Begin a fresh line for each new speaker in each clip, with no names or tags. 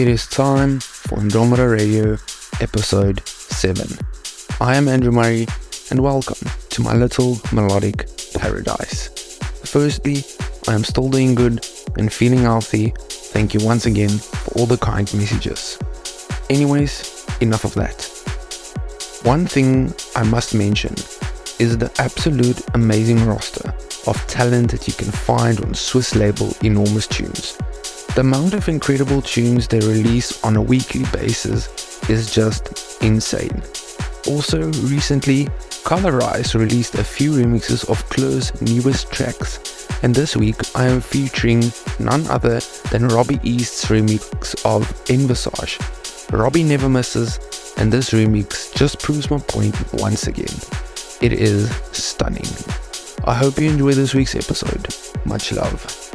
It is time for Andromeda Radio episode 7. I am Andrew Murray and welcome to my little melodic paradise. Firstly, I am still doing good and feeling healthy. Thank you once again for all the kind messages. Anyways, enough of that. One thing I must mention is the absolute amazing roster of talent that you can find on Swiss label Enormous Tunes. The amount of incredible tunes they release on a weekly basis is just insane. Also, recently, Colorize released a few remixes of Clue's newest tracks, and this week I am featuring none other than Robby East's remix of Envisage. Robby never misses, and this remix just proves my point once again. It is stunning. I hope you enjoy this week's episode. Much love.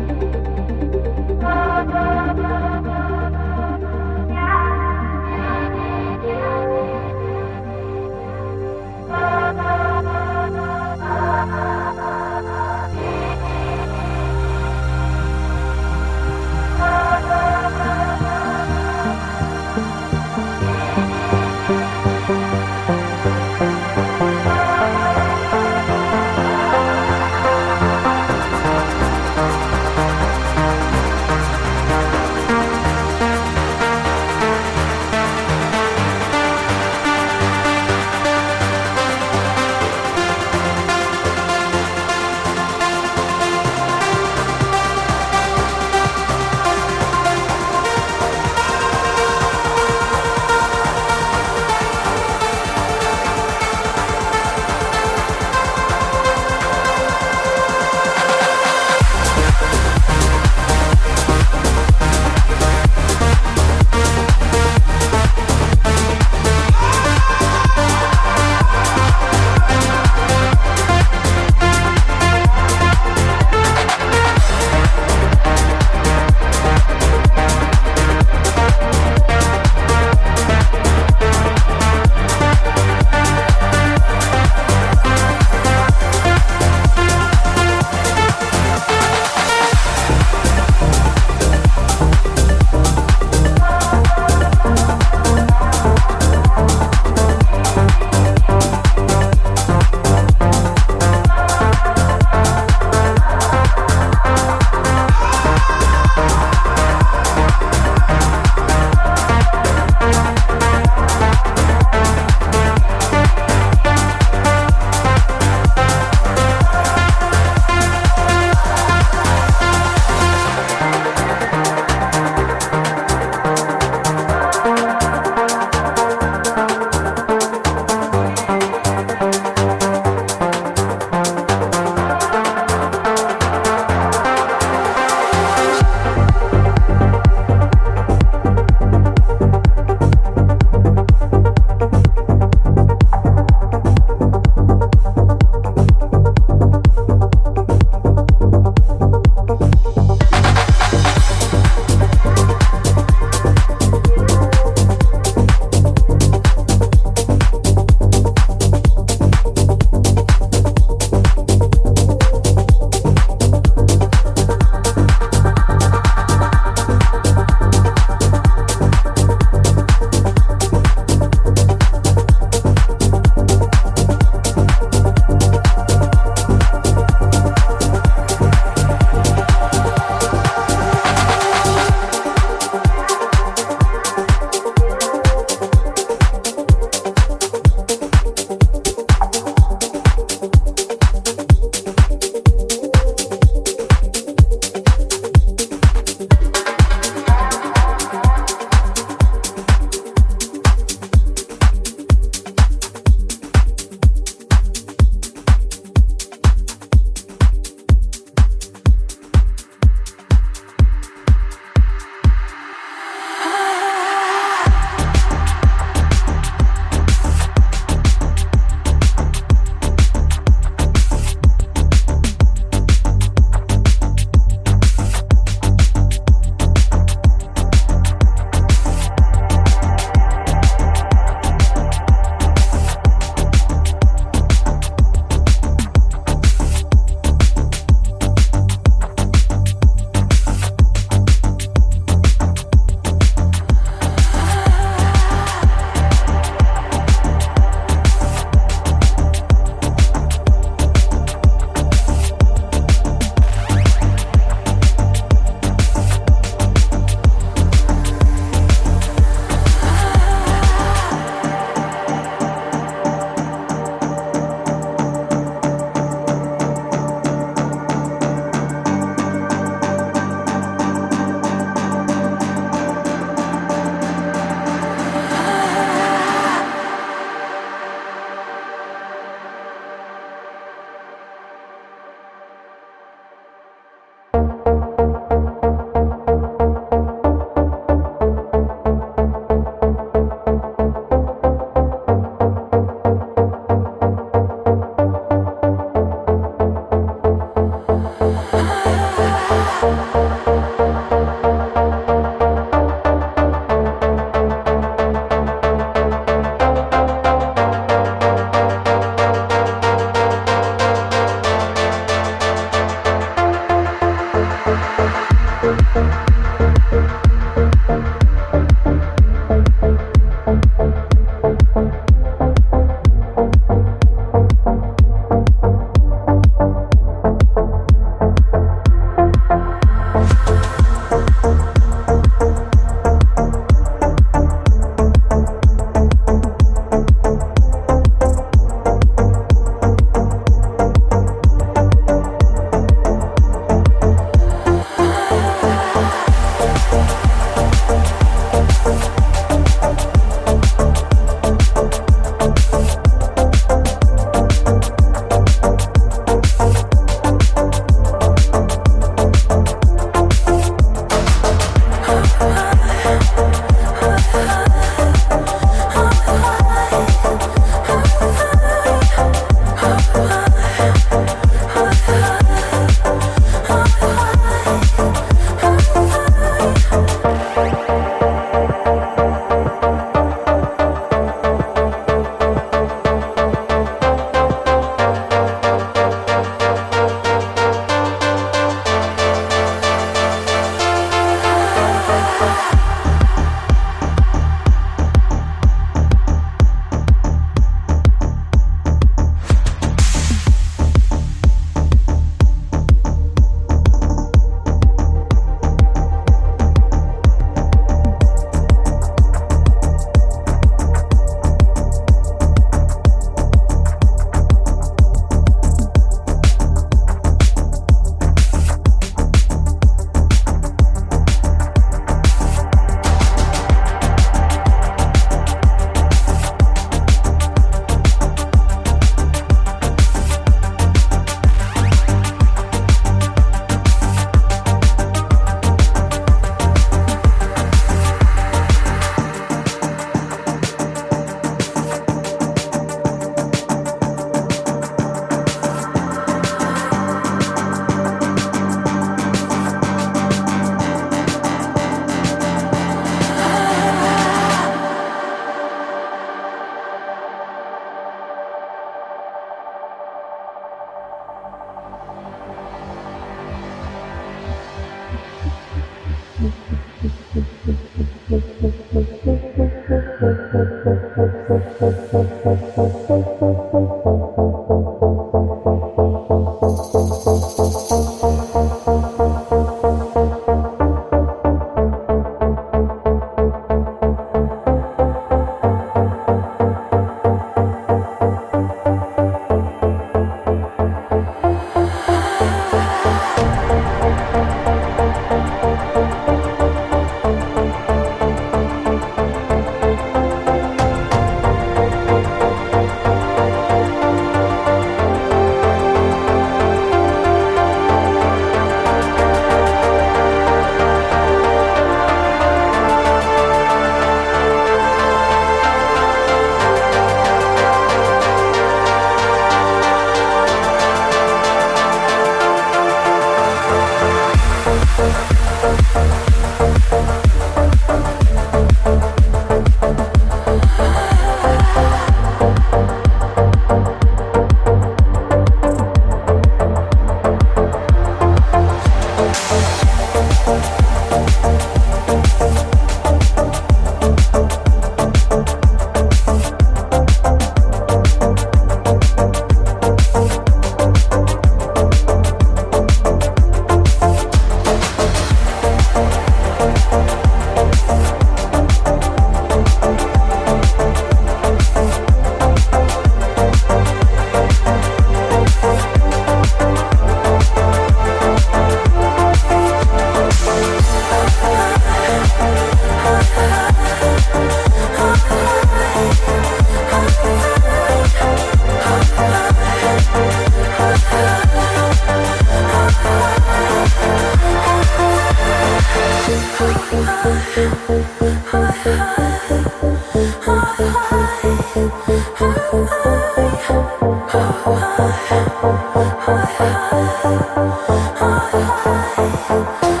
fire